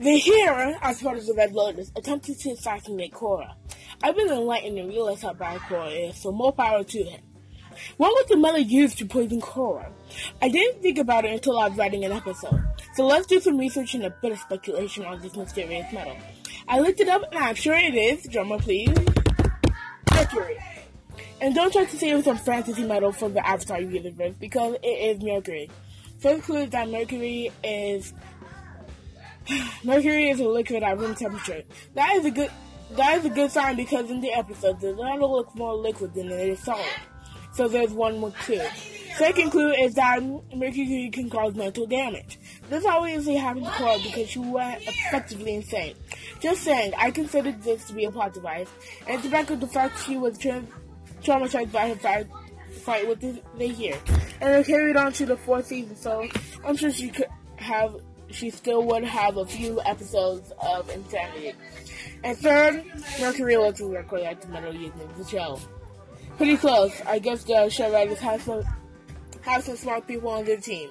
Zaheer, as part of the Red Lotus, attempted to assassinate Korra. I've been enlightened and realized how bad Korra is, so more power to him. What was the mother used to poison Korra? I didn't think about it until I was writing an episode. So let's do some research and a bit of speculation on this mysterious metal. I looked it up and I'm sure it is, drummer please, Mercury. And don't try to say it was some fantasy metal from the Avatar universe because it is Mercury. First clue is that Mercury is Mercury is a liquid at room temperature. That is a good that is a good sign because in the episode the metal looks more liquid than it is solid. So there's one more clue. Second clue is that Mercury can cause mental damage. This obviously happened to Korra because she went effectively insane. Just saying, I considered this to be a plot device, and to back up the fact she was tra- traumatized by her fight, fight with the, Zaheer, and it carried on to the fourth season. So I'm sure she could have, she still would have a few episodes of insanity. And third, Mercury looks exactly like the metal used in the show. Pretty close. I guess the show writers have some have some smart people on their team.